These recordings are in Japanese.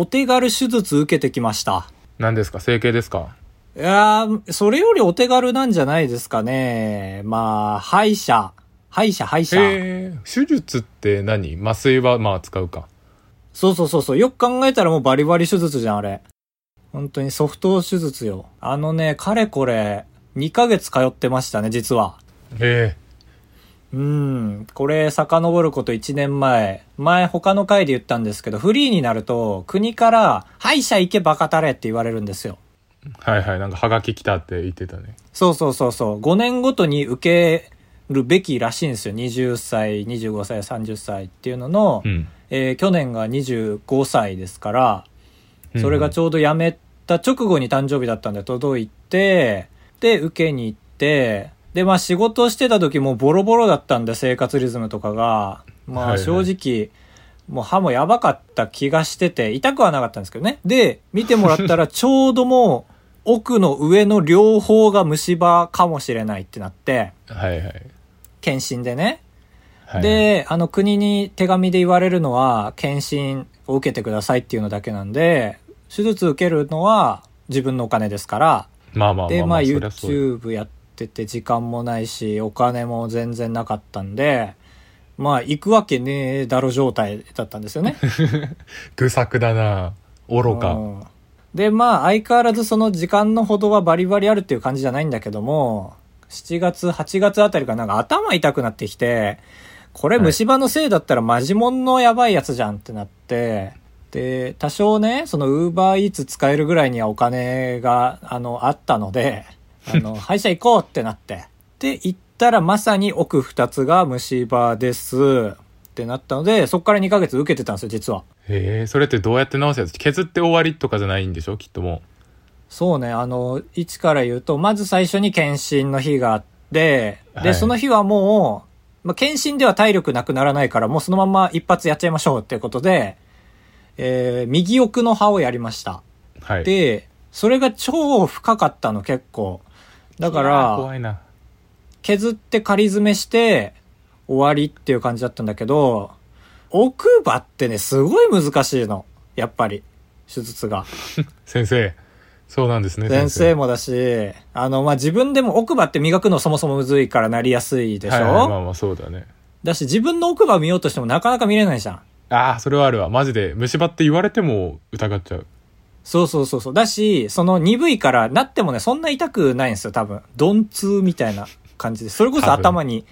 お手軽手術受けてきました。何ですか？整形ですか？いやー、それよりお手軽なんじゃないですかね。まあ、歯医者。歯医者、歯医者。えー、手術って何？麻酔はまあ使うか。そうそうそうそう。よく考えたらもうバリバリ手術じゃん、あれ。本当にソフト手術よ。あのね、かれこれ、2ヶ月通ってましたね、実は。えうん。これ、遡ること1年前。前、他の回で言ったんですけど、フリーになると、国から、歯医者行けバカタレって言われるんですよ。ー、はいはい。なんかハガキ来たって言ってたね。そうそうそうそう。5年ごとに受けるべきらしいんですよ。20歳、25歳、30歳っていうのの、うん。えー去年が25歳ですから、それがちょうど辞めた直後に誕生日だったんで届いて、で、受けに行って、で、まあ仕事してた時もボロボロだったんで、生活リズムとかが。まあはいはい正直、もう歯もやばかった気がしてて、痛くはなかったんですけどね。で、見てもらったら ちょうどもう、奥の上の両方が虫歯かもしれないってなって、はいはい。検診でね。はい、で、あの国に手紙で言われるのは、検診を受けてくださいっていうのだけなんで、手術受けるのは自分のお金ですから、まあまあまあ、で、まあそりゃそうよ YouTube やってて時間もないし、お金も全然なかったんで、まあ行くわけねえだろ状態だったんですよね。愚策だな愚か。うんで、まあ相変わらずその時間のほどはバリバリあるっていう感じじゃないんだけども、7月、8月あたりからなんか頭痛くなってきて、これはい虫歯のせいだったらマジモンのやばいやつじゃんってなって、で、多少ね、そのウーバーイーツ使えるぐらいにはお金が、あの、あったので、あの、歯医者行こうってなって。で、行ったらまさに奥二つが虫歯です。ってなったので、そっから2ヶ月受けてたんですよ、実は。へえ、それってどうやって直すやつ削って終わりとかじゃないんでしょきっともそうね、あの、一から言うと、まず最初に検診の日があって、で、はいその日はもう、まあ、検診では体力なくならないから、もうそのまま一発やっちゃいましょうっていうことで、えー、右奥の歯をやりました。う。はい。で、それが超深かったの、結構。だから、怖いな。削って仮詰めして、終わりっていう感じだったんだけど、奥歯ってね、すごい難しいの。やっぱり。手術が。先生。そうなんですね、先生もだし、あの、まあ、自分でも奥歯って磨くのそもそもむずいからなりやすいでしょ、はいはい、まあまあそうだね。だし自分の奥歯見ようとしてもなかなか見れないじゃん。ああ、それはあるわ。マジで。虫歯って言われても疑っちゃう。そうそうそうそう。だし、その鈍いからなってもね、そんな痛くないんですよ、多分。鈍痛みたいな感じで。それこそ頭に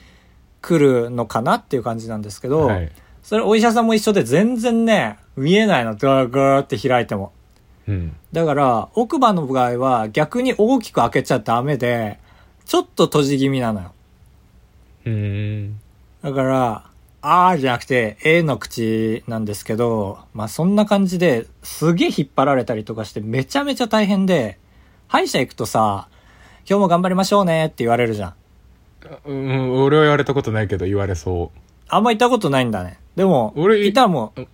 来るのかなっていう感じなんですけど、はい。それお医者さんも一緒で全然ね、見えないの、ガーガーって開いても。うん。だから、奥歯の場合は逆に大きく開けちゃダメで、ちょっと閉じ気味なのよ。うーん。だから、あーじゃなくて、A の口なんですけど、まあそんな感じで、すげえ引っ張られたりとかして、めちゃめちゃ大変で、歯医者行くとさ、今日も頑張りましょうねって言われるじゃん。うん、俺は言われたことないけど言われそあんま行ったことないんだね。でも、俺いたらもうう、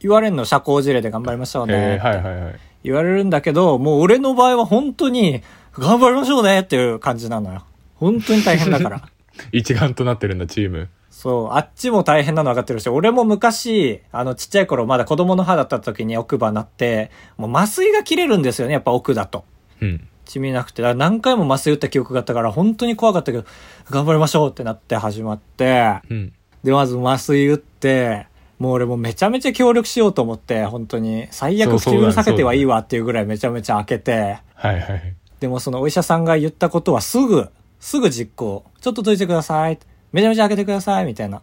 言われるの社交辞令で頑張りましょうう。ねはいはいはい。言われるんだけど、もう俺の場合は本当に、頑張りましょうねっていう感じなのよ。本当に大変だから。一丸となってるんだ、チーム。そう、あっちも大変なの分かってるし、俺も昔、あの、ちっちゃい頃、まだ子供の歯だった時に奥歯なって、もう麻酔が切れるんですよね、やっぱ奥だと。うん。血見なくて。だから何回も麻酔打った記憶があったから、本当に怖かったけど、頑張りましょうってなって始まって、うん。で、まず麻酔打って、もう俺もめちゃめちゃ協力しようと思って、本当に、最悪唇避けてはいいわっていうぐらいめちゃめちゃ開けて、はいはい。でもそのお医者さんが言ったことはすぐ、すぐ実行。ちょっと解いてください。めちゃめちゃ開けてください。みたいな。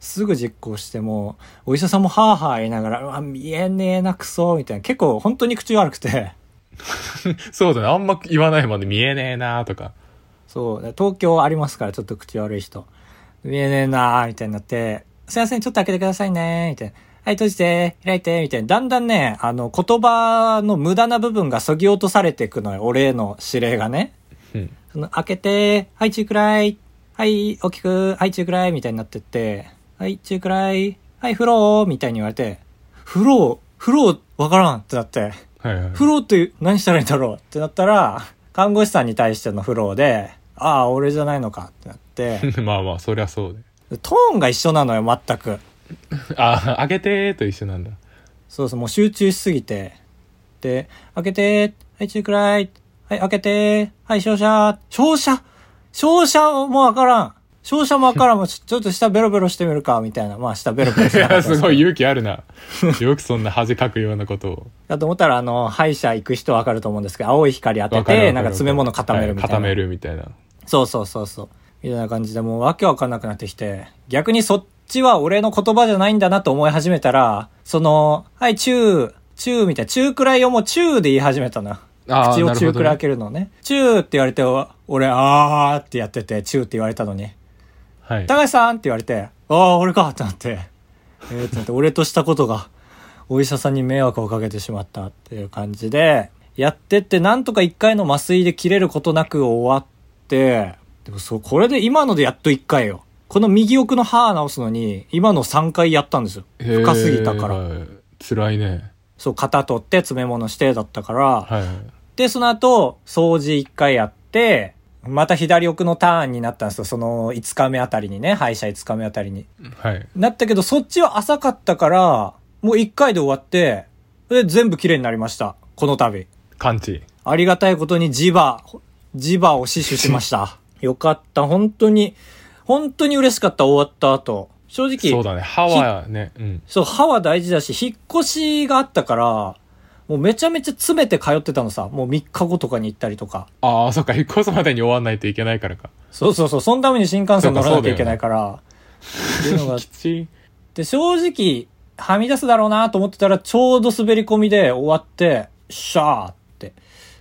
すぐ実行しても、お医者さんもハーハー言いながら、うわ、見えねえな、クソ、みたいな。結構本当に口悪くて。そうだね。あんま言わないまで見えねえなーとか。そう。東京ありますから、ちょっと口悪い人。見えねえな、みたいになって、すいません、ちょっと開けてくださいね、みたいな。はい、閉じて、開いて、みたいな。だんだんね、あの、言葉の無駄な部分が削ぎ落とされていくのよ。俺への指令がね。うん。その開けて、はい、中くらい。はい、大きく、はい、中くらい、みたいになってって、はい、中くらい。はい、風呂みたいに言われて、風呂、風呂、わからんってなって、はいはい。風呂って何したらいいんだろう？ってなったら、看護師さんに対しての風呂で、ああ、俺じゃないのかってなって、まあまあ、そりゃそうね。トーンが一緒なのよ、全く。あ、あげてーと一緒なんだ。そうそう、もう集中しすぎて。で、開けて、はい、中くらい。はい、開けて、はい、照射。照射？照射もわからん。照射もわからん。ちょっと下ベロベロしてみるか、みたいな。まあ、下ベロベロしいなかったや、ですすごい勇気あるな。よくそんな恥かくようなことを。だと思ったら、あの、歯医者行く人わかると思うんですけど、青い光当てて、なんか詰め物固めるみたいな。は固めるみたいな。そうそうそうそう。みたいな感じでもうわけわかんなくなってきて、逆にそっちは俺の言葉じゃないんだなと思い始めたら、その、はい、チュー、チューみたいな、チューくらいをもうチューで言い始めたの。あー口をなるほどねチューくらい開けるのね。チューって言われて、俺、あーってやってて、チューって言われたのに、はい。高橋さんって言われて、ああ、俺かってなって、えーってなって、俺としたことが、お医者さんに迷惑をかけてしまったっていう感じで、やってって、なんとか一回の麻酔で切れることなく終わって、でもそう、これで今のでやっと一回よ。この右奥の歯直すのに、今の3回やったんですよ。深すぎたから。はい辛いね。そう、型取って詰め物してだったから、はい。で、その後、掃除一回やって、また左奥のターンになったんですよ。その5日目あたりにね、歯医者5日目あたりに。はい。なったけど、そっちは浅かったから、もう1回で終わって、で、全部綺麗になりました。この度。完治。ありがたいことに磁場、磁場を死守しました。よかった。本当に、本当に嬉しかった、終わった後。正直、そうだね。歯はね、うん。そう、歯は大事だし、引っ越しがあったから、もうめちゃめちゃ詰めて通ってたのさ。もう3日後とかに行ったりとか。ああ、そっか。引っ越すまでに終わんないといけないからか。そうそうそう、そのために新幹線乗らなきゃいけないから。っていうのが で、正直、はみ出すだろうなと思ってたら、ちょうど滑り込みで終わって、シャーって、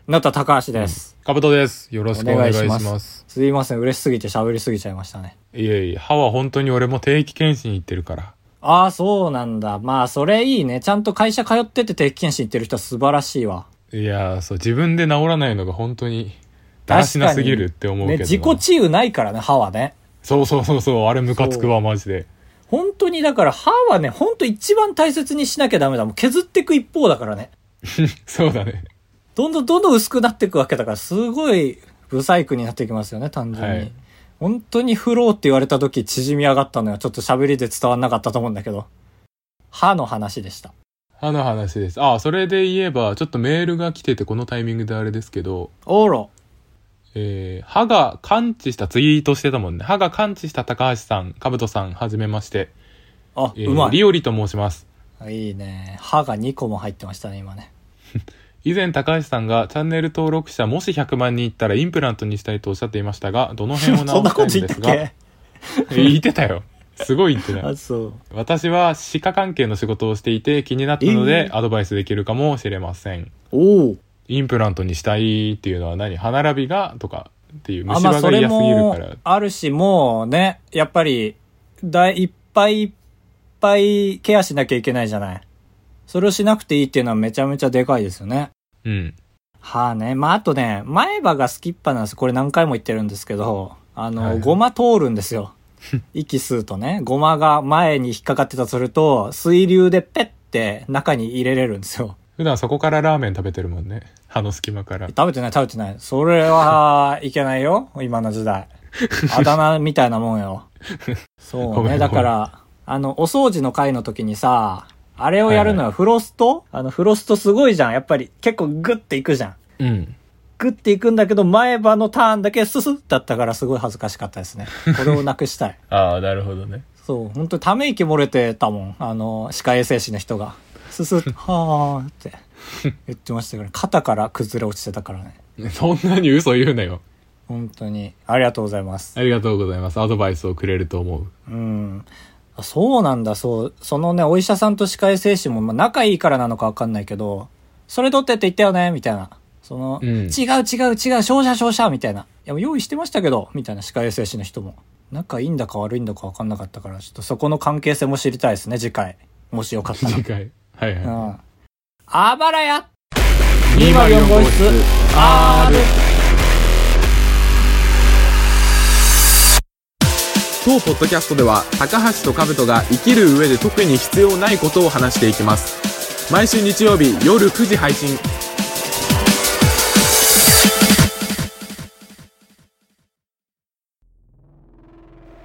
なった高橋です。かぶとです。よろしくお願いします。すすいません、嬉しすぎて喋りすぎちゃいましたね。いえいえ、歯は本当に俺も定期検診行ってるから。ああ、そうなんだ。まあ、それいいね。ちゃんと会社通ってて定期検診行ってる人は素晴らしいわ。いやー、そう、自分で治らないのが本当に、だらしなすぎるって思うけどな。ね、自己治癒ないからね、歯はね。そうそうそうそう、あれムカつくわ、マジで。本当に、だから歯はね、本当一番大切にしなきゃダメだ。もう削っていく一方だからね。そうだね。どんどんどんどん薄くなっていくわけだから、すごい、ブサイクになっていきますよね、単純に。はい本当にフローって言われた時縮み上がったのよ。ちょっと喋りで伝わんなかったと思うんだけど。歯の話でした。歯の話です。あ、それで言えば、ちょっとメールが来てて、このタイミングであれですけど、おろ。えー、歯が完治した、ツイートしてたもんね。歯が完治した高橋さん、かぶとさん、はじめまして。あ、えーうまい。リオリと申します。いいね。歯が2個も入ってましたね、今ね。以前高橋さんがチャンネル登録者もし100万人いったらインプラントにしたいとおっしゃっていましたが、どの辺を直したいんこと言っですが、たっけ？言ってたよ。すごい言ってた。私は歯科関係の仕事をしていて気になったのえでーアドバイスできるかもしれません。おお。インプラントにしたいっていうのは何？歯並びがとかっていうあ、虫歯が嫌すぎるもから。あるし、もうね、やっぱり、だいっぱいいっぱいケアしなきゃいけないじゃない。それをしなくていいっていうのはめちゃめちゃでかいですよね。うん。はあね。まあ、あとね、前歯がスキッパなんです。これ何回も言ってるんですけど、あの、はいゴマ通るんですよ。息吸うとね、ゴマが前に引っかかってたとすると、水流でペッて中に入れれるんですよ。普段そこからラーメン食べてるもんね。歯の隙間から。食べてない食べてない。それはいけないよ。今の時代。あだ名みたいなもんよ。そうね。だから、あの、お掃除の会の時にさ、あれをやるのはフロスト、あの、フロストすごいじゃん。やっぱり結構グッていくじゃん。うん。グッていくんだけど、前歯のターンだけススッだったからすごい恥ずかしかったですね。これをなくしたい。ああ、なるほどね。そう、本当にため息漏れてたもん。あの、歯科衛生士の人が。ススッ、はーって言ってましたから、肩から崩れ落ちてたからね。そんなに嘘言うなよ。本当に。ありがとうございます。ありがとうございます。アドバイスをくれると思う。うん。あそうなんだ、そう。そのね、お医者さんと歯科衛生士も、まあ、仲いいからなのかわかんないけど、それ取ってって言ったよねみたいな。その、うん違う違う違う、照射照射みたいな。いや、もう用意してましたけど、みたいな歯科衛生士の人も。仲いいんだか悪いんだかわかんなかったから、ちょっとそこの関係性も知りたいですね、次回。もしよかったら。次回。はいはい。うん。あばらや204号室 R 当ポッドキャストでは高橋と兜が生きる上で特に必要ないことを話していきます。毎週日曜日夜9時配信。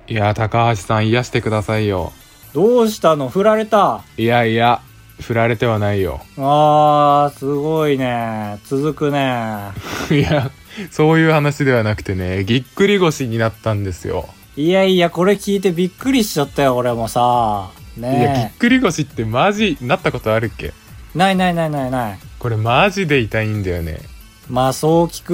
いや高橋さん癒してくださいよ。どうしたの？振られた？いやいや振られてはないよ。あー、すごいね。続くね。いやそういう話ではなくてねぎっくり腰になったんですよ、いやいや、これ聞いてびっくりしちゃったよ、俺もさ。いやぎっねくり腰ってマジなったことあるっけ？え。ないないないないない。これマジで痛いんだよねまあ、そう聞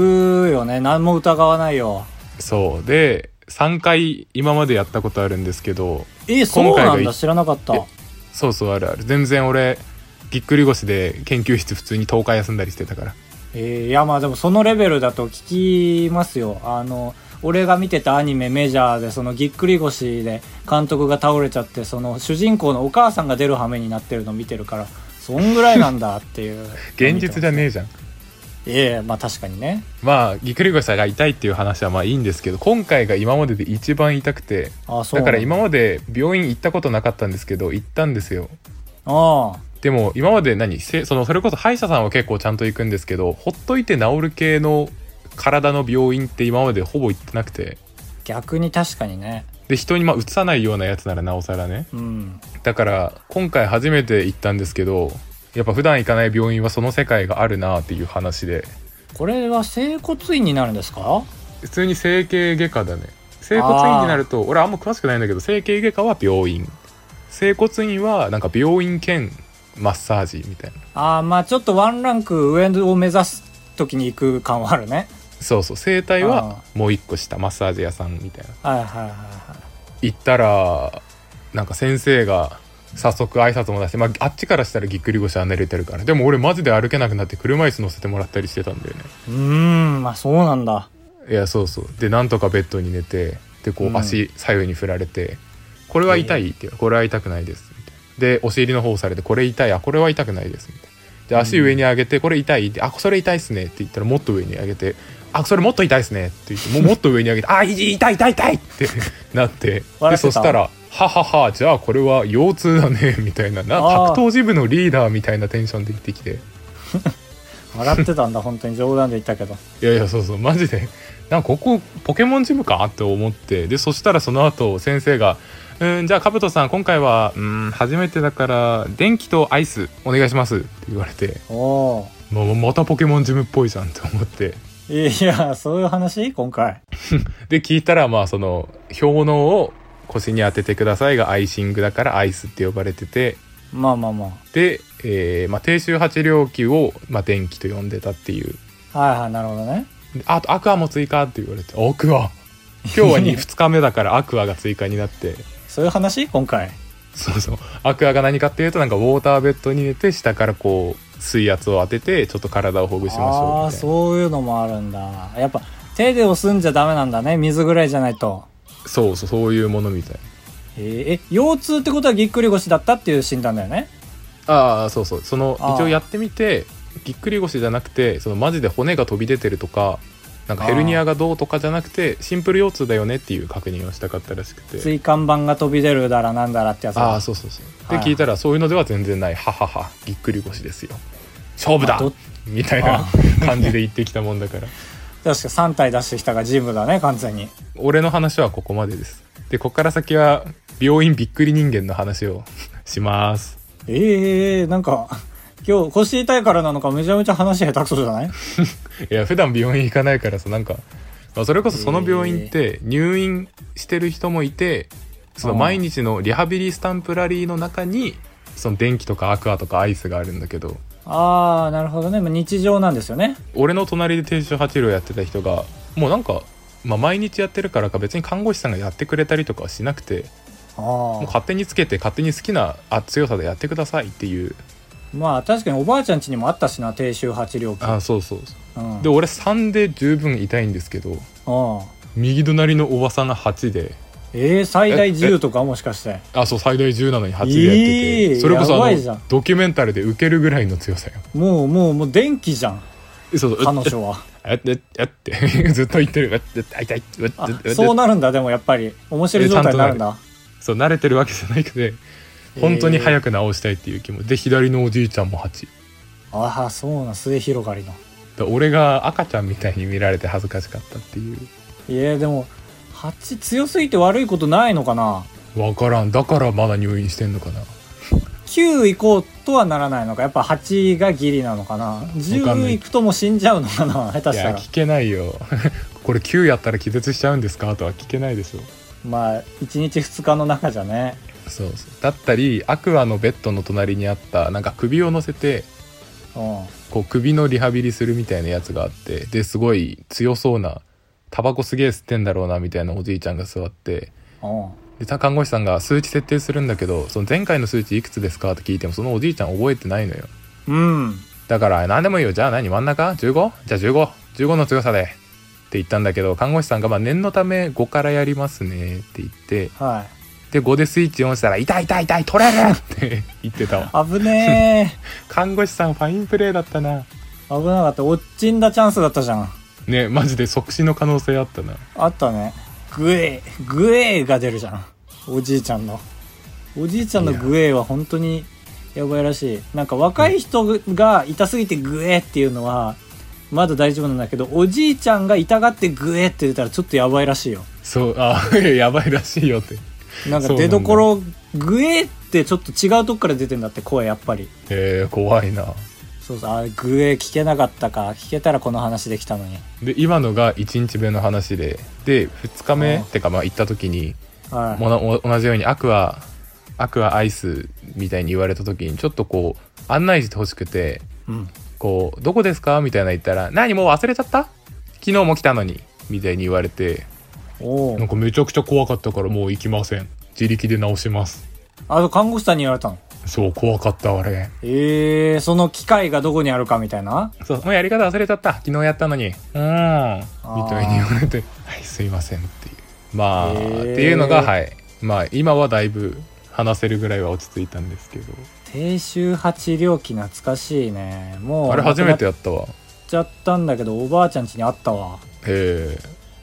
くよね。何も疑わないよ。そうで3回今までやったことあるんですけどえ、そうなんだ。知らなかった。そうそうあるある全然俺ぎっくり腰で研究室普通に10日休んだりしてたからえーいやまあでもそのレベルだと聞きますよあの俺が見てたアニメメジャーでそのぎっくり腰で監督が倒れちゃってその主人公のお母さんが出る羽目になってるの見てるからそんぐらいなんだっていう。現実じゃねえじゃん。えええまあ確かにね。まあぎっくり腰が痛いっていう話はまあいいんですけど今回が今までで一番痛くてだ。から今ままで病院行ったことなかったんですけど行ったんですよ。あ。でも今まで何せそのそれこそ歯医者さんは結構ちゃんと行くんですけどほっといて治る系の体の病院って今までほぼ行ってなくて。逆に確かにね。で人にまあうつさないようなやつならなおさらね。うん。だから今回初めて行ったんですけどやっぱ普段行かない病院はその世界があるなっていう話で。これは整骨院になるんですか？普通に整形外科だね。整骨院になると俺あんま詳しくないんだけど整形外科は病院。整骨院はなんか病院兼マッサージみたいな。ああまあちょっとワンランク上を目指す時に行く感はあるねそうそう整体あはもう一個下マッサージ屋さんみたいな。はいはいはいはい行ったらなんか先生が早速挨拶も出して、まあ、あっちからしたらぎっくり腰は寝れてるからでも俺マジで歩けなくなって車椅子乗せてもらったりしてたんだよねうーんまあそうなんだ。いやそうそう。でなんとかベッドに寝てでこうん。う足左右に振られて「これは痛い?」ってこれは痛くないです」みたいなでお尻の方をされて「これ痛い。あこれは痛くないです」みたいな。で足上に上げて「これ痛い?」って「あそれ痛いっすね」って言ったらもっと上に上げて「あそれもっと痛いっすね」って言ってもうもっと上に上げて「あい痛い痛い痛い!」ってなってでそしたら「はははじゃあこれは腰痛だね」みたいなな格闘ジムのリーダーみたいなテンションで言ってきて。笑ってたんだ本当に冗談で言ったけど。いやいやそうそうマジで。なんかここポケモンジムかって思ってでそしたらその後先生が「うんじゃあカブトさん今回はうん初めてだから電気とアイスお願いします」って言われて。おおままたポケモンジムっぽいじゃんって思っていやそういう話？今回。で聞いたらまあその氷のうを腰に当ててくださいがアイシングだからアイスって呼ばれてて。まあまあまで、えーまあ、低周波治療器を、まあ、電気と呼んでたっていう。あはいはいなるほどね。であとアクアも追加って言われてアクア。今日は 2, 2 日目だからアクアが追加になって。そういう話？今回。そうそう。アクアが何かっていうとなんかウォーターベッドに寝て下からこう水圧を当ててちょっと体をほぐしましょうみたいあな。あそういうのもあるんだ。やっぱ手で押すんじゃダメなんだね。水ぐらいじゃないと。そうそうそういうものみたい。えーえ腰痛ってことはぎっくり腰だったっていう診断だよね？ああそうそう。その一応やってみてぎっくり腰じゃなくてそのマジで骨が飛び出てるとかなんかヘルニアがどうとかじゃなくてシンプル腰痛だよねっていう確認をしたかったらしくて。椎間板が飛び出るだらなんだらってやつだああそうそうそう。ではい。聞いたらそういうのでは全然ない。ははは。ぎっくり腰ですよ。勝負だみたいな 感じで言ってきたもんだから。確か3体出してきたがジムだね完全に。俺の話はここまでです。でここから先は病院びっくり人間の話を します。ええなんか今日腰痛いからなのかめちゃめちゃ話下手くそじゃない？いや普段病院行かないからさなんか、まあ、それこそその病院って入院してる人もいてその毎日のリハビリスタンプラリーの中にその電気とかアクアとかアイスがあるんだけど。ああなるほどね。まあ日常なんですよね。俺の隣で低周波治療やってた人がもうなんか、まあ、毎日やってるからか別に看護師さんがやってくれたりとかはしなくてもう勝手につけて勝手に好きなあ強さでやってくださいっていうまあ確かにおばあちゃん家にもあったしな低周波治療器。あそうそうそう。うん。で俺3で十分痛いんですけどああ。右隣のおばさんが8で。えー、最大10とかもしかして。あそう最大10なのに8でやってて、えーそれこそドキュメンタルで受けるぐらいの強さよもうもうもう電気じゃん。そうそう彼女は。えっえっえっってずっと言ってるえっえっ痛い痛いえっあえっえっそうなるんだでもやっぱり面白い状態になるんだそう慣れてるわけじゃないけど本当に早く治したいっていう気も。で左のおじいちゃんも8ああそうな末広がりの。だ俺が赤ちゃんみたいに見られて恥ずかしかったっていう。いやでも蜂強すぎて悪いことないのかな？分からん。だからまだ入院してんのかな。9行こうとはならないのか？やっぱ8がギリなのかな？かんな10い行くともう死んじゃうのかな？下手いしたら。や聞けないよ。これ9やったら気絶しちゃうんですか？とは聞けないでしょ。まあ1日2日の中じゃねそうそう。だったりアクアのベッドの隣にあったなんか首を乗せてうん。こう首のリハビリするみたいなやつがあってですごい強そうなタバコすげえ吸ってんだろうなみたいなおじいちゃんが座ってうん。でた看護師さんが数値設定するんだけどその前回の数値いくつですかって聞いてもそのおじいちゃん覚えてないのよ。うん。だから何でもいいよ。じゃあ何真ん中？15? じゃあ1515の強さで。って言ったんだけど看護師さんがまあ念のため5からやりますねって言ってはいで5でスイッチオンしたら痛い痛い痛い取れる！って言ってたわ。危ね 看護師さんファインプレーだったな。え危なかった。落ちんだチャンスだったじゃん。ねマジで即死の可能性あったな。あったね。グエーグエーが出るじゃん。おじいちゃんの。おじいちゃんのグエーは本当にやばいらしい。なんか若い人が痛すぎてグエーっていうのはまだ大丈夫なんだけどおじいちゃんが痛がってグエーって出たらちょっとやばいらしいよ。そうあ やばいらしいよってなんか出どころグエーってちょっと違うとこから出てんだって声やっぱり。へえ怖いな。そうそうあグエー聞けなかったか聞けたらこの話できたのに。で今のが1日目の話でで2日目あってかまあ行った時にはいも同じようにアクアアクアアイスみたいに言われた時にちょっとこう案内してほしくてうん。こう「どこですか?」みたいな言ったら「何もう忘れちゃった？昨日も来たのに」みたいに言われてなんかめちゃくちゃ怖かったからもう行きません。自力で直します。あと看護師さんに言われたの？そう怖かった俺ええー、その機械がどこにあるかみたいな？そうもうやり方忘れちゃった。昨日やったのに。うん。みたいに言われて「はいすいません」っていう。まあ、へー。っていうのがはい。まあ今はだいぶ話せるぐらいは落ち着いたんですけど。低周波治療器懐かしいね。もうあれ初めてやっやったわ。ちゃったんだけどおばあちゃん家にあったわ。へえ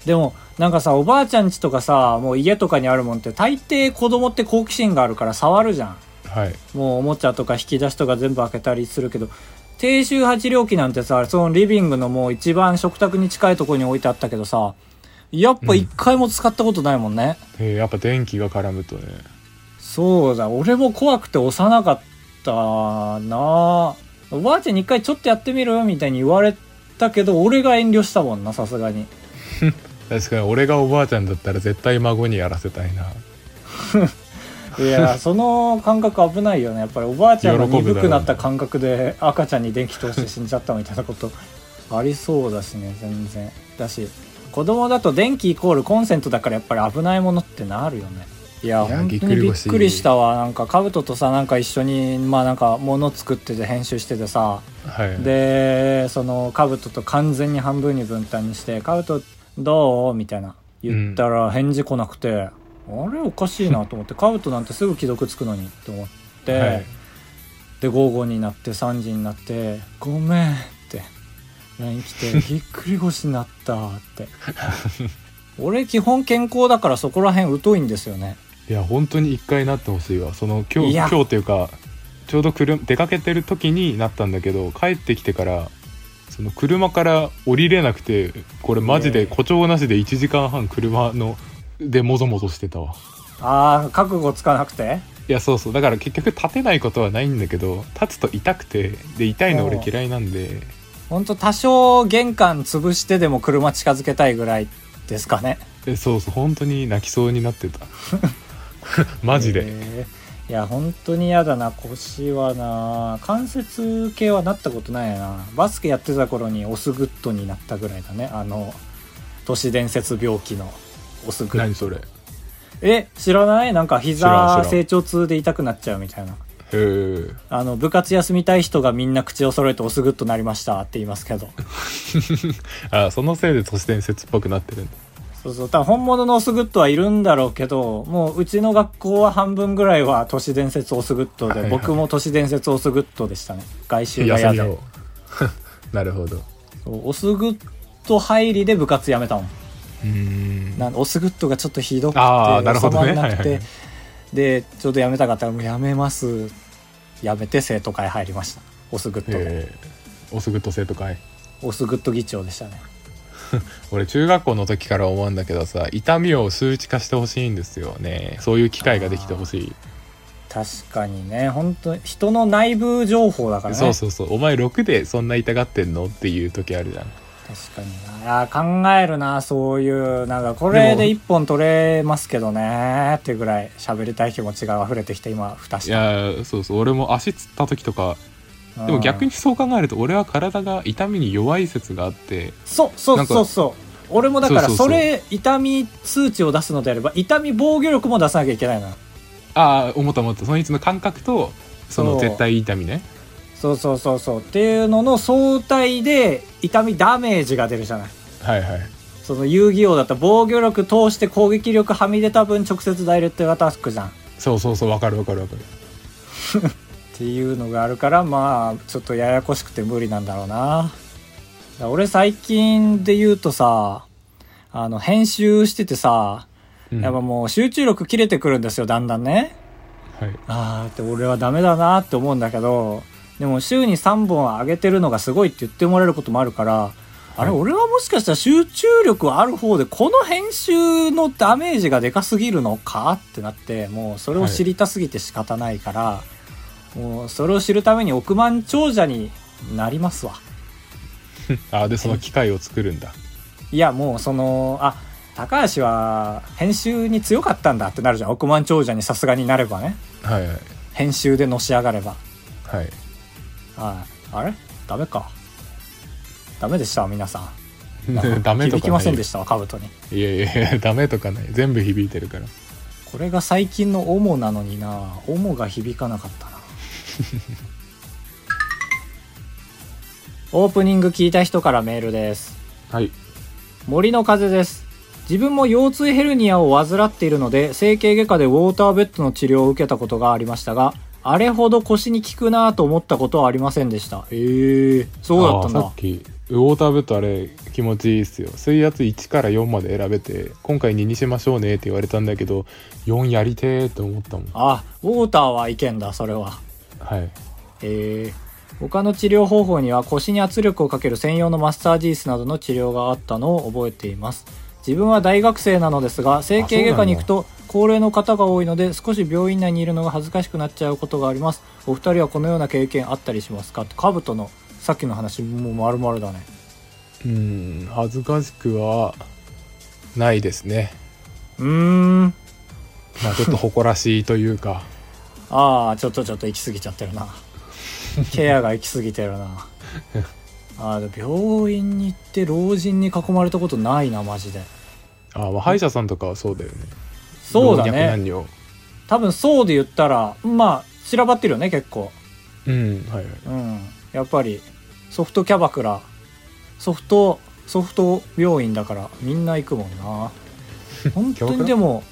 でもなんかさおばあちゃん家とかさもう家とかにあるもんって大抵子供って好奇心があるから触るじゃん。はい。もうおもちゃとか引き出しとか全部開けたりするけど低周波治療器なんてさそのリビングのもう一番食卓に近いところに置いてあったけどさやっぱ一回も使ったことないもんね、へえやっぱ電気が絡むとね。そうだ。俺も怖くて押さなかったな。おばあちゃんに一回ちょっとやってみろよみたいに言われたけど俺が遠慮したもんなさすがに 確かに俺がおばあちゃんだったら絶対孫にやらせたいな。いやその感覚危ないよね。やっぱりおばあちゃんが鈍くなった感覚で赤ちゃんに電気通して死んじゃったみたいなこと。ありそうだしね全然。だし子供だと電気イコールコンセントだからやっぱり危ないものってなるよね。いや本当にびっくりしたわ。なんかカブトとさなんか一緒にまあなんか物作ってて編集しててさ。はい。でそのカブトと完全に半分に分担にして「カブトどう?」みたいな言ったら返事来なくて、あれ？おかしいなと思ってカブトなんてすぐ既読つくのにって思って、はい。で午後になって3時になって「ごめん」って LINE 来て「ぎっくり腰になった」って。俺基本健康だからそこら辺疎いんですよね。いや本当に一回なってほしいわ。その今日今日というかちょうど車出かけてる時になったんだけど帰ってきてからその車から降りれなくてこれマジで誇張なしで1時間半車のでもぞもぞしてたわ。ああ覚悟つかなくて？いやそうそう。だから結局立てないことはないんだけど立つと痛くてで痛いの俺嫌いなんで。ほんと多少玄関潰してでも車近づけたいぐらいですかね。えそうそう。本当に泣きそうになってた。マジで、いや本当に嫌だな。腰はな。関節系はなったことないな。バスケやってた頃にオスグッドになったぐらいだね。あの都市伝説病気のオスグッド。何それ？へえ知らない？なんか膝成長痛で痛くなっちゃうみたいな。え。あの部活休みたい人がみんな口を揃えてオスグッドなりましたって言いますけど。あそのせいで都市伝説っぽくなってるんだそうそう。多分本物のオスグッドはいるんだろうけどもううちの学校は半分ぐらいは都市伝説オスグッドで、はいはい。僕も都市伝説オスグッドでしたね。外周が嫌で。なるほど。オスグッド入りで部活やめたもん。うーん。なんオスグッドがちょっとひどくてあーなるほどね。収まんなくて、はいはいでちょうどやめたかったらもうやめます。やめて生徒会入りました。オスグッドで、えー、オスグッド生徒会。オスグッド議長でしたね 俺中学校の時から思うんだけどさ痛みを数値化してほしいんですよね。そういう機械ができてほしい。確かにね。本当人の内部情報だからね。そうそうそう。お前6でそんな痛がってんのっていう時あるじゃん。確かにな。いや考えるなそういう。なんかこれで一本取れますけどね。ってぐらい喋りたい気持ちが溢れてきて今蓋しいたやーそうそう。俺も足つった時とかでも逆ににそう考えると俺は体が痛みに弱い説があってそうそうそうそう。俺もだからそれ痛み数値を出すのであれば痛み防御力も出さなきゃいけないのよ。ああ思った思った。そのいつの感覚とその絶対痛みね。そうそうそうそう。っていうのの相対で痛みダメージが出るじゃない。はいはい。その遊戯王だったら防御力通して攻撃力はみ出た分直接ダイレクトアタックじゃん。っそうそうそうわかるわかるわかる ていうのがあるからまあちょっとややこしくて無理なんだろうな。俺最近で言うとさあの編集しててさうん。やっぱもう集中力切れてくるんですよだんだんね。はい。あーって俺はダメだなって思うんだけどでも週に3本上げてるのがすごいって言ってもらえることもあるからあれはい。俺はもしかしたら集中力ある方でこの編集のダメージがでかすぎるのかってなってもうそれを知りたすぎて仕方ないから、もうそれを知るために億万長者になりますわ。あーでその機械を作るんだ。いやもうそのあ高橋は編集に強かったんだってなるじゃん。億万長者にさすがになればね。はいはい。編集でのし上がれば。はい。はい。あれ？ダメか。ダメでした皆さん。ダメと響きかない。よませんでしたわ、カブトに。いやいやいや ダメとかない。全部響いてるから。これが最近の主なのにな、主が響かなかったな。オープニング聞いた人からメールです。はい森の風です。自分も腰椎ヘルニアを患っているので、整形外科でウォーターベッドの治療を受けたことがありましたが、あれほど腰に効くなぁと思ったことはありませんでした。ええー、そうだったんださっ。きウォーターベッドあれ気持ちいいっすよ水圧1から4まで選べて今回2にしましょうねって言われたんだけど4やりてーって思ったもんあ、ウォーターはいけんだ、それは。はい。えー他の治療方法には腰に圧力をかける専用のマッサージ椅子などの治療があったのを覚えています。自分は大学生なのですが整形外科に行くと高齢の方が多いので少し病院内にいるのが恥ずかしくなっちゃうことがあります。お二人はこのような経験あったりしますか？カブトのさっきの話もう丸々だね。うん恥ずかしくはないですね。うーん。まあちょっと誇らしいというか ああちょっとちょっと行き過ぎちゃってるな。ケアが行き過ぎてるな。あ病院に行って老人に囲まれたことないなマジで。あまあ歯医者さんとかはそうだよね。そうだね。女。多分そうで言ったらまあ散らばってるよね結構。うんはいはい。うん。やっぱりソフトキャバクラ。ソフトソフト病院だからみんな行くもんな。本当にでも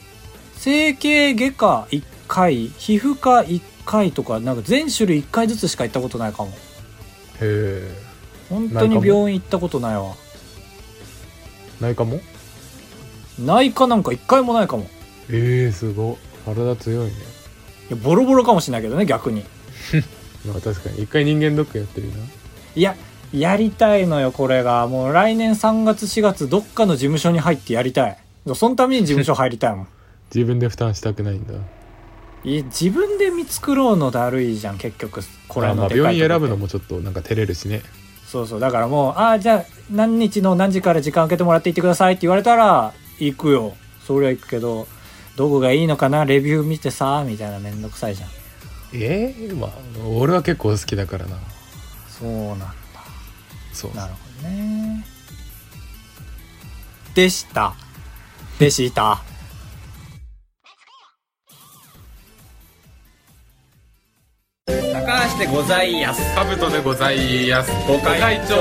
整形外科1回皮膚科1回とかなんか全種類1回ずつしか行ったことないかも。へえ。本当に病院行ったことないわ。ないかも？内科なんか1回もないかも。えー、すご体強いね。いやボロボロかもしれないけどね逆に。まあ確かに。一回人間ドックやってるな。いややりたいのよこれが。もう来年3月4月どっかの事務所に入ってやりたい。そのために事務所入りたいもん。自分で負担したくないんだいや自分で見繕うのだるいじゃん結局。これあまあのでかい病院選ぶのもちょっとなんか照れるしね。そうそう。だからもうああじゃあ何日の何時から時間空けてもらって行ってくださいって言われたら行くよ。そりゃ行くけどどこがいいのかな？レビュー見てさみたいなめんどくさいじゃん。ええまあ俺は結構好きだからな。そうなんだ。そう。なるほどね。でした。でした高橋でございやす。カブトでございます。ご会長。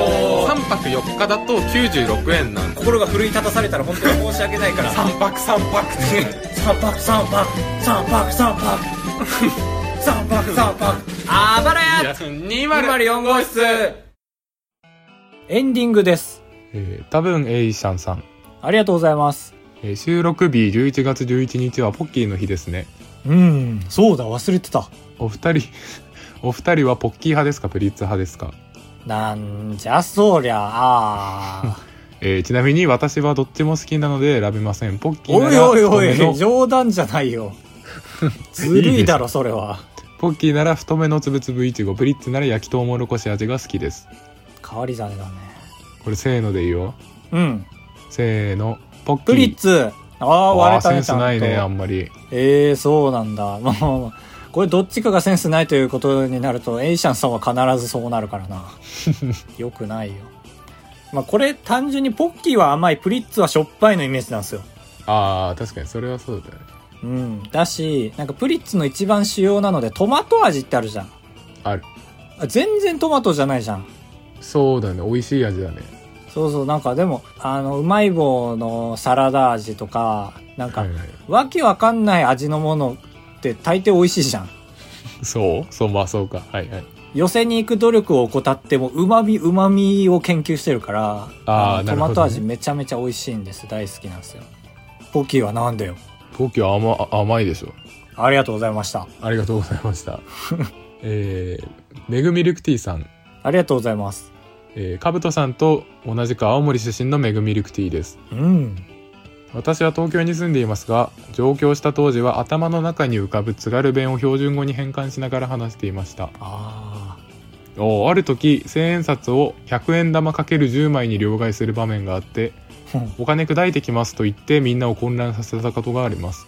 3泊4日だと96円なんで心が奮い立たされたら本当に申し訳ないから。3泊3泊。三泊三泊。三泊三泊。三泊三泊。あばらや。204号室。エンディングです。えー、多分エイシャンさん、ありがとうございます。えー収録日11月11日はポッキーの日ですね。うんそうだ忘れてたお二人 お二人はポッキー派ですかプリッツ派ですか、なんじゃそりゃ。あ えーちなみに私はどっちも好きなので選べません。ポッキーおないらおいお太めのい冗談じゃないよ。ずるいだろそれは。ポッキーなら太めのつぶつぶいちご。プリッツなら焼きとうもろこし味が好きです。変わり種だね。これせーのでいいよ。うん。せーのポッキー。プリッツ。ああ割れたセンスないねあんまり。ええー、そうなんだ。もうこれどっちかがセンスないということになるとエイシャンさんは必ずそうなるからな。よくないよ。まあこれ単純にポッキーは甘いプリッツはしょっぱいのイメージなんですよ。ああ確かにそれはそうだよね。うん。だしなんかプリッツの一番主要なのでトマト味ってあるじゃん。ある。あ全然トマトじゃないじゃん。そうだね。美味しい味だね。そうそう。なんかでもあのうまい棒のサラダ味とかなんか、はいはい。わけわかんない味のものって大抵美味しいじゃん。そう？そうまあそうか。はいはい。寄せに行く努力を怠ってもうまみうまみを研究してるからあーのなるほどね。トマト味めちゃめちゃ美味しいんです。大好きなんですよ。ポッキーはなんでよ。ポッキーは甘甘いでしょありがとうございました。ありがとうございました。えー、メグミルクティーさん。ありがとうございます。えー、かぶとさんと同じく青森出身のメグミルクティーです。うん私は東京に住んでいますが上京した当時は頭の中に浮かぶ津軽弁を標準語に変換しながら話していました。あおーある時千円札を100円玉かける10枚に両替する場面があってあお金砕いてきますと言ってみんなを混乱させたことがあります。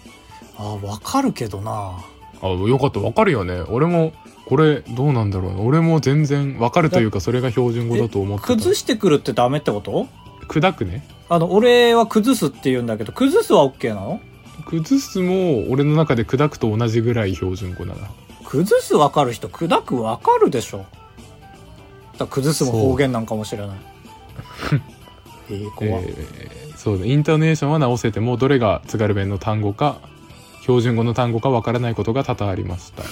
あわかるけどな。あよかったわかるよね。俺もこれどうなんだろうな俺も全然わかるというかそれが標準語だと思ってた。崩してくるってダメってこと？砕くねあの俺は崩すって言うんだけど崩すは OK なの？崩すも俺の中で砕くと同じぐらい標準語な。ら崩すわかる人砕くわかるでしょ。だ崩すも方言なんかもしれない。えー、怖っえーそうだイントネーションは直せてもどれが津軽弁の単語か標準語の単語かわからないことが多々ありました。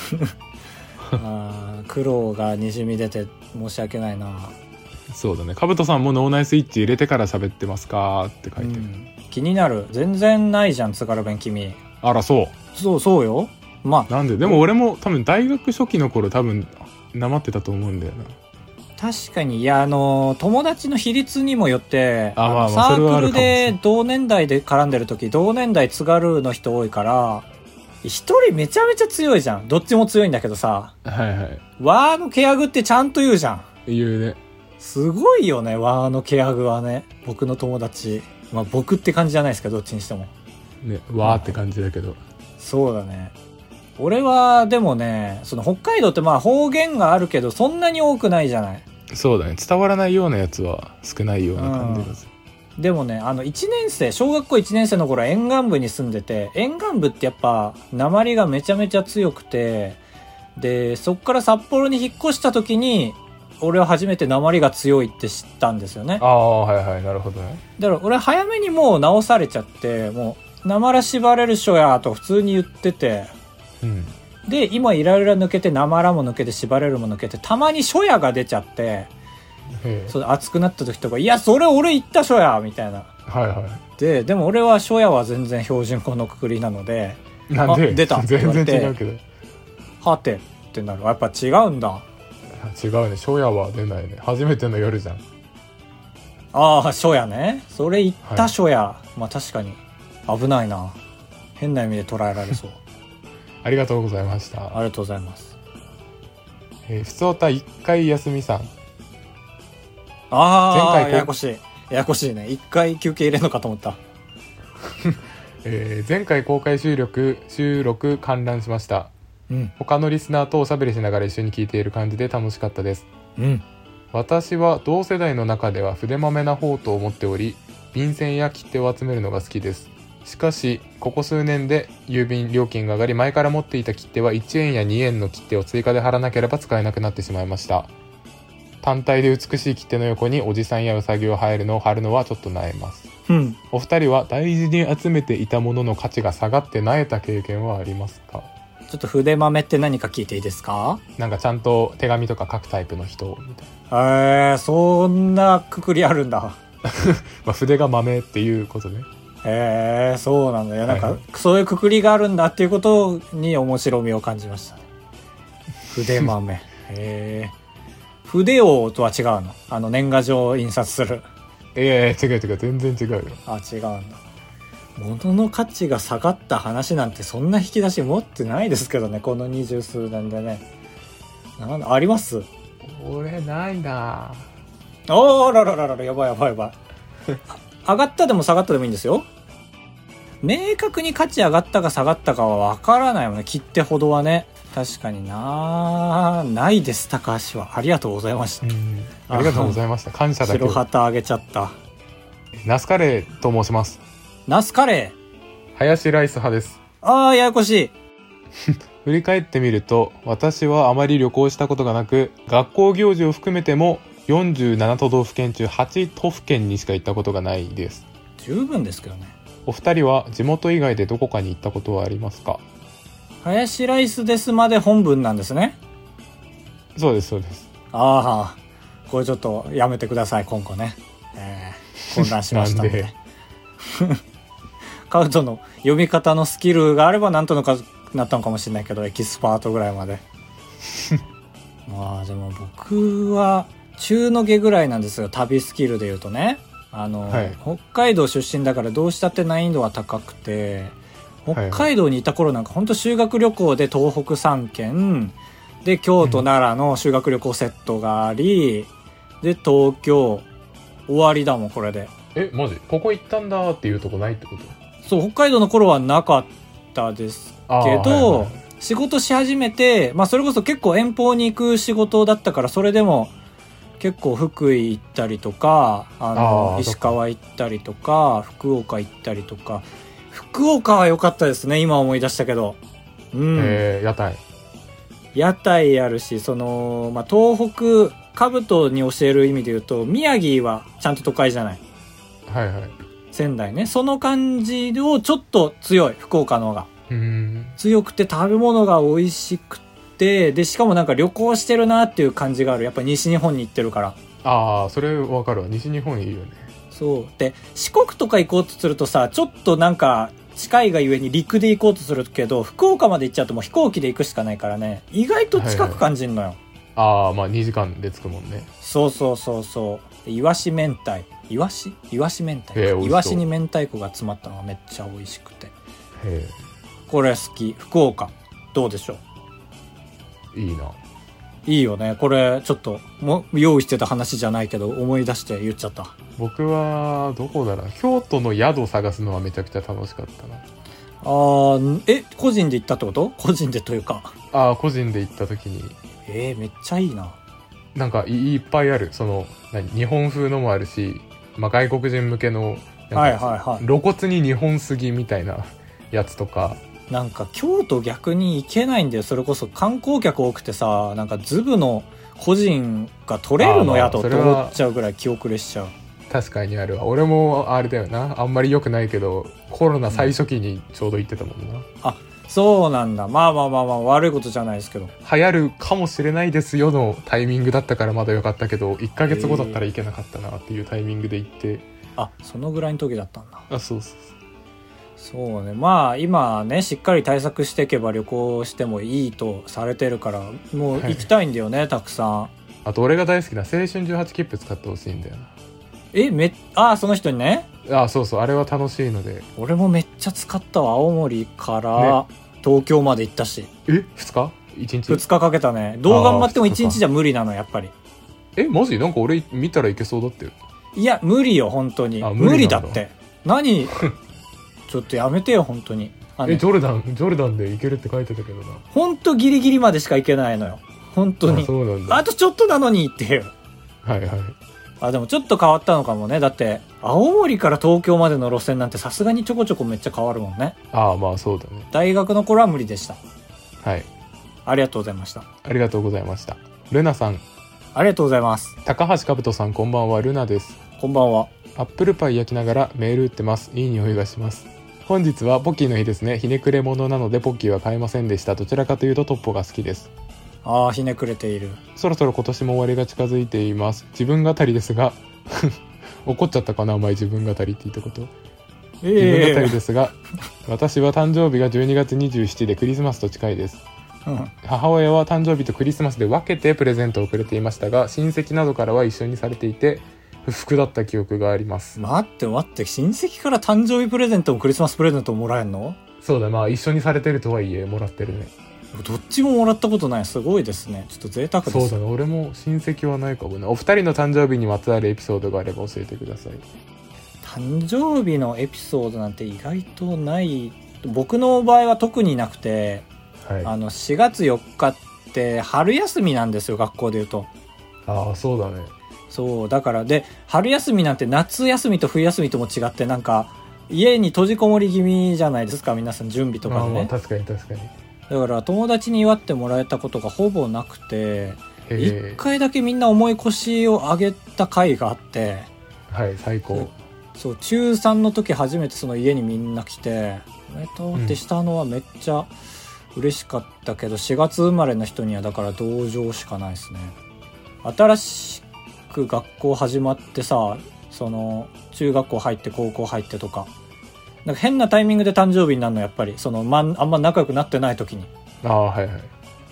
あー苦労がにじみ出て申し訳ないなそうだね。かぶとさんも脳内スイッチ入れてから喋ってますかって書いてる、うん。気になる。全然ないじゃん津軽弁君。あらそそうそうよ。まうなんで？でも俺も多分大学初期の頃多分なまってたと思うんだよな。あ確かに。いやあの友達の比率にもよってあまあまあのサークルでん同年代で絡んでる時同年代津軽の人多いから一人めちゃめちゃ強いじゃん。どっちも強いんだけどさ。はいはい。ワーのケアグってちゃんと言うじゃん。言うねすごいよねワーのケアグはね。僕の友達。まあ僕って感じじゃないですけどどっちにしても。ねわーって感じだけど。そうだね。俺はでもねその北海道ってまあ方言があるけどそんなに多くないじゃない。そうだね。伝わらないようなやつは少ないような感じがする、でもねあの1年生小学校1年生の頃は沿岸部に住んでて沿岸部ってやっぱ鉛がめちゃめちゃ強くてでそっから札幌に引っ越した時に俺は初めて鉛が強いって知ったんですよね。ああはいはいなるほどね。だから俺早めにもう直されちゃってもうなまら縛れる書やと普通に言ってて。うん。で今イライラ抜けてなまらも抜けて縛れるも抜けてたまに書やが出ちゃってそう熱くなった時とか「いやそれ俺言った書や」みたいな。はいはででも俺は書やは全然標準語のくくりなのでいなんで？あ出たって言全われて。然違うけど「はて」ってなる。やっぱ違うんだ違うね。初夜は出ないね。初めての夜じゃん。ああ書やね。それ言った書や、まあ確かに。危ないな。変な意味で捉えられそう。ありがとうございました。ありがとうございます。えー、ふつおた一回休みさん。ああ前回ややこしい。ややこしいね。一回休憩入れるのかと思った。えー前回公開収録収録観覧しましたうん。他のリスナーとおしゃべりしながら一緒に聞いている感じで楽しかったです。うん。私は同世代の中では筆まめな方と思っており便箋や切手を集めるのが好きです。しかしここ数年で郵便料金が上がり前から持っていた切手は1円や2円の切手を追加で貼らなければ使えなくなってしまいました。単体で美しい切手の横におじさんやうさぎを入るのを貼るのはちょっと萎えます。うん。お二人は大事に集めていたものの価値が下がって萎えた経験はありますか？ちょっと筆豆って何か聞いていいですか？なんかちゃんと手紙とか書くタイプの人みたいな。えー、そんなくくりあるんだ。まあ、筆が豆っていうことね。へえそうなんだよ。なんか、はいそういうくくりがあるんだっていうことに面白みを感じました。ね筆豆。へえ筆王とは違うの？あの年賀状を印刷する。いやいや違う違う。全然違うよ。あ違うんだ物の価値が下がった話なんてそんな引き出し持ってないですけどねこの二十数年でね。なんだあります？俺ないな。あらららららやばいやばいやばい。上がったでも下がったでもいいんですよ。明確に価値上がったか下がったかは分からないよね。切手ほどはね。確かにな。ないです高橋は。ありがとうございました。うん。ありがとうございました。感謝だけ白ど旗あげちゃった。ナスカレーと申しますナスカレー。ハヤシライス派です。ああややこしい。振り返ってみると私はあまり旅行したことがなく学校行事を含めても47都道府県中8都府県にしか行ったことがないです。十分ですけどね。お二人は地元以外でどこかに行ったことはありますか？ハヤシライスですまで本文なんですね。そうですそうです。ああこれちょっとやめてください今後ね。えー、混乱しましたので？カウトの読み方のスキルがあればなんとかなったのかもしれないけどエキスパートぐらいまで。まあでも僕は中の下ぐらいなんですよ旅スキルで言うとねあの、はい。北海道出身だからどうしたって難易度は高くて北海道にいた頃なんか本当修学旅行で東北3県で京都、うん。奈良の修学旅行セットがありで東京終わりだもんこれで。えマジ？ここ行ったんだっていうとこないってこと？そう北海道の頃はなかったですけど、はいはい。仕事し始めて、まあ、それこそ結構遠方に行く仕事だったからそれでも結構福井行ったりとかあの石川行ったりとか福岡行ったりとか。福岡は良かったですね今思い出したけど。うん、えー、屋台。屋台あるしその、まあ、東北兜に教える意味で言うと宮城はちゃんと都会じゃない。はいはい仙台ね。その感じをちょっと強い福岡の方が。強くて食べ物が美味しくてでしかもなんか旅行してるなっていう感じがある。やっぱ西日本に行ってるから。ああそれわかるわ。西日本いいよね。そう。で四国とか行こうとするとさちょっとなんか近いがゆえに陸で行こうとするけど福岡まで行っちゃうともう飛行機で行くしかないからね。意外と近く感じんのよ、ああまあ2時間で着くもんね。そうそうそうそう。でイワシ明太イワシ？イワシ明太へえ美味しそう。イワシに明太子が詰まったのがめっちゃ美味しくて。へえこれ好き。福岡。どうでしょう？いいな。いいよね。これちょっとも用意してた話じゃないけど思い出して言っちゃった。僕はどこだろう。京都の宿を探すのはめちゃくちゃ楽しかったな。あーえ個人で行ったってこと？個人でというか。ああ個人で行った時に。えー、めっちゃいいな。なんかいいっぱいある。その何？日本風のもあるし、まあ、外国人向けのはいはいはい。露骨に日本杉みたいなやつとか。なんか京都逆に行けないんだよ。それこそ観光客多くてさなんかズブの個人が取れるのやとって思っちゃうぐらい気遅れしちゃう。確かにあるわ。俺もあれだよな。あんまり良くないけどコロナ最初期にちょうど行ってたもんな、そうなんだ。まあまあまあまあ悪いことじゃないですけど。流行るかもしれないですよのタイミングだったからまだ良かったけど1ヶ月後だったらいけなかったなっていうタイミングで行って。あそのぐらいの時だったんだ。あそうそうそう。ね。まあ今ねしっかり対策していけば旅行してもいいとされてるからもう行きたいんだよね、たくさん。あと俺が大好きな青春18切符使ってほしいんだよえめああその人にね。なあそうそうあれは楽しいので。俺もめっちゃ使ったわ青森から東京まで行ったし、え二2日 ?1 日？2日かけたね。どう頑張ってもあー1日じゃ無理なのやっぱり。えマジ？なんか俺見たらいけそうだって。いや無理よ本当に。あ無無理なんだ。理だって。何？ちょっとやめてよ本当に。あのえジョルダンジョルダンでいけるって書いてたけどな。本当ギリギリまでしか行けないのよ。本当あにそうなんだ。あとちょっとなのにっていう。はいはいあでもちょっと変わったのかもね。だって青森から東京までの路線なんてさすがにちょこちょこめっちゃ変わるもんね。ああまあそうだね。大学の頃は無理でした。はい。ありがとうございました。ありがとうございました。ルナさん。ありがとうございます。高橋かぶとさんこんばんはルナです。こんばんは。アップルパイ焼きながらメール打ってます。いい匂いがします。本日はポッキーの日ですね。ひねくれ者なのでポッキーは買えませんでした。どちらかというとトッポが好きですああひねくれている。そろそろ今年も終わりが近づいています。自分語りですが 怒っちゃったかなお前自分語りって言ったこと。え自分語りえですが、私は誕生日が12月27でクリスマスと近いです。うん。母親は誕生日とクリスマスで分けてプレゼントをくれていましたが親戚などからは一緒にされていて不服だった記憶があります。待って待って、親戚から誕生日プレゼントもクリスマスプレゼントももらえんの？そうだ、まあ一緒にされてるとはいえ、もらってるね。どっちももらったことない。すごいですね。ちょっと贅沢です。そうだね、俺も親戚はないかもね。お二人の誕生日にまつわるエピソードがあれば教えてください。誕生日のエピソードなんて意外とない。僕の場合は特になくて、はい。あの、4月4日って春休みなんですよ、学校で言うと。ああ、そうだね。そう、だから、で、春休みなんて夏休みと冬休みとも違って、なんか、家に閉じこもり気味じゃないですか、皆さん準備とかでね。確かに確かに。だから、友達に祝ってもらえたことがほぼなくて、へ一え。回だけみんな重い腰を上げた回があって、はい、最高。そう、中3の時初めてその家にみんな来て、おめでとうってしたのはめっちゃ嬉しかったけど、4月生まれの人にはだから同情しかないですね。新しく学校始まってさ、その、中学校入って高校入ってとか、なんか変なタイミングで誕生日になるのやっぱり、その、まん、あんま仲良くなってない時に。ああ、はいはい。へ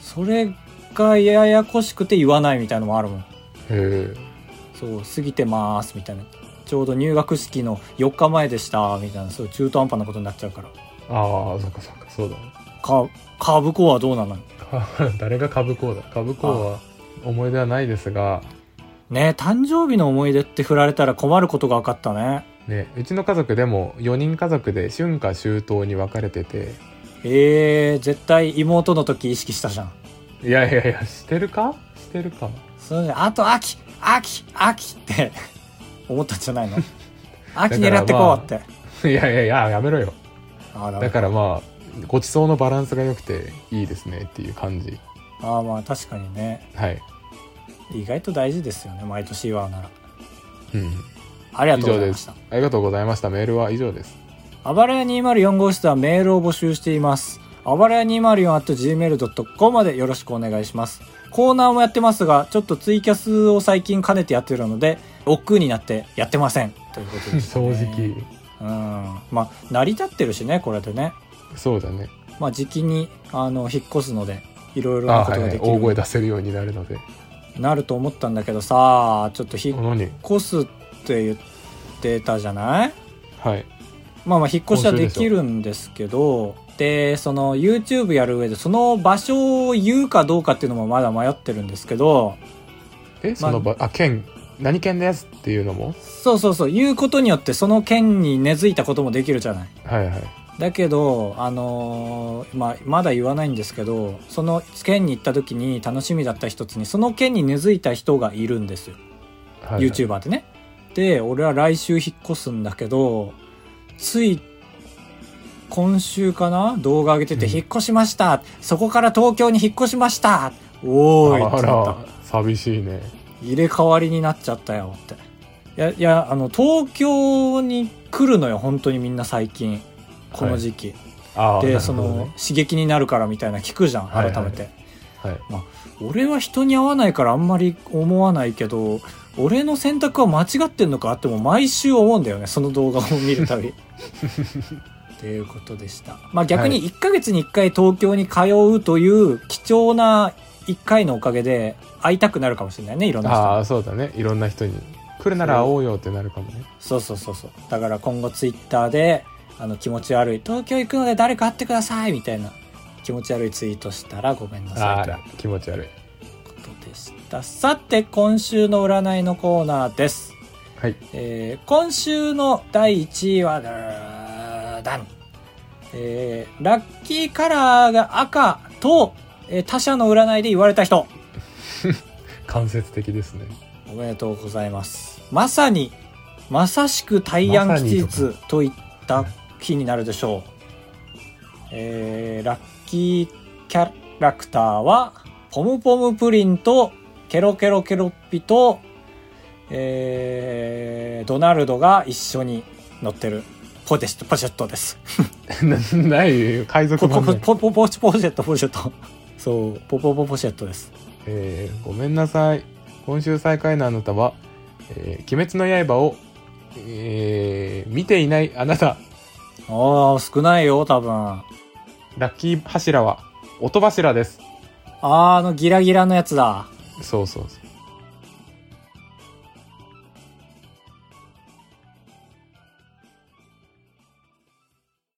それがややこしくて言わないみたいのもあるもん。え。そう、過ぎてます、みたいな。ちょうど入学式の4日前でした、みたいな、そう、中途半端なことになっちゃうから。ああ、そっかそっか、そうだね。か、カーブコアはどうなの？誰が株高だ？株高は思い出はないですが、ねえ誕生日の思い出って振られたら困ることが分かったね。ね、うちの家族でも4人家族で春夏秋冬に分かれてて、えー、絶対妹の時意識したじゃん。いやいやいや、してるか？してるか。それで、あと秋秋秋って 思ったんじゃないの？秋狙ってこうって。いやいやいや、やめろよ。だからまあ、ごちそうのバランスが良くていいですねっていう感じ。ああ、まあ確かにね。はい。意外と大事ですよね、毎年祝うなら。うん。ありがとうございました。。ありがとうございました。メールは以上です。あばらや204号室ではメールを募集しています。あばらや 204.gmail.com までよろしくお願いします。コーナーもやってますが、ちょっとツイキャスを最近兼ねてやってるので、億劫になってやってません。ということです、ね。正直。うん。まあ、成り立ってるしね、これでね。そうだね。まあ、時期に、あの、引っ越すので、いろいろあなことはいはい。大ができる、声出せるようになるので。なると思ったんだけどさ、ちょっと引っ何越すって言ってたじゃない？はい。まあまあ引っ越しはできるんですけど、で、その YouTube やる上でその場所を言うかどうかっていうのもまだ迷ってるんですけど、え、その場、あ、県、何県ですっていうのも？そうそうそう、言うことによってその県に根付いたこともできるじゃない。はいはい。だけど、あのーまあ、まだ言わないんですけど、その県に行った時に楽しみだった一つに、その県に根付いた人がいるんですよ。はいはい、YouTuber でね。で、俺は来週引っ越すんだけど、つい、今週かな？動画上げてて、うん引っ越しました、そこから東京に引っ越しましたおーいあってなったら、寂しいね。入れ替わりになっちゃったよって。いや、いや、あの、東京に来るのよ、本当にみんな最近。この時期。ああ、で、なるその刺激になるからみたいな聞くじゃん、はいはい改めて。はい。俺は人に会わないからあんまり思わないけど、俺の選択は間違ってんのかっても毎週思うんだよね、その動画を見るたび。っていうことでした。まあ逆に1ヶ月に1回東京に通うという貴重な1回のおかげで会いたくなるかもしれないね、いろんな人にああ、そうだね。いろんな人に。来るなら会おうよってなるかもね。そうそうそうそう。だから今後ツイッターで、あの気持ち悪い、東京行くので誰か会ってくださいみたいな気持ち悪いツイートしたらごめんなさい気持ち悪い。でした。さて、今週の占いのコーナーです。はい。えー今週の第1位は、だーだん。えーラッキーカラーが赤と、えー他者の占いで言われた人。間接的ですね。おめでとうございます。まさに、まさしく大安吉日といった日になるでしょう。えーラッキーキャラクターは、ポムポムプリンと、ケロケロケロッピと、えードナルドが一緒に乗ってる、ポテト、ポシェットです。な ない、海賊版ね。ポポポポチポシェット、ポシェット。そう、ポポポポシェットです。えーごめんなさい。今週最下位のあなたは、えー鬼滅の刃を、えー見ていないあなた。ああ、少ないよ、多分。あラッキー柱は、音柱です。あ、あのギラギラのやつだ。そうそうそう。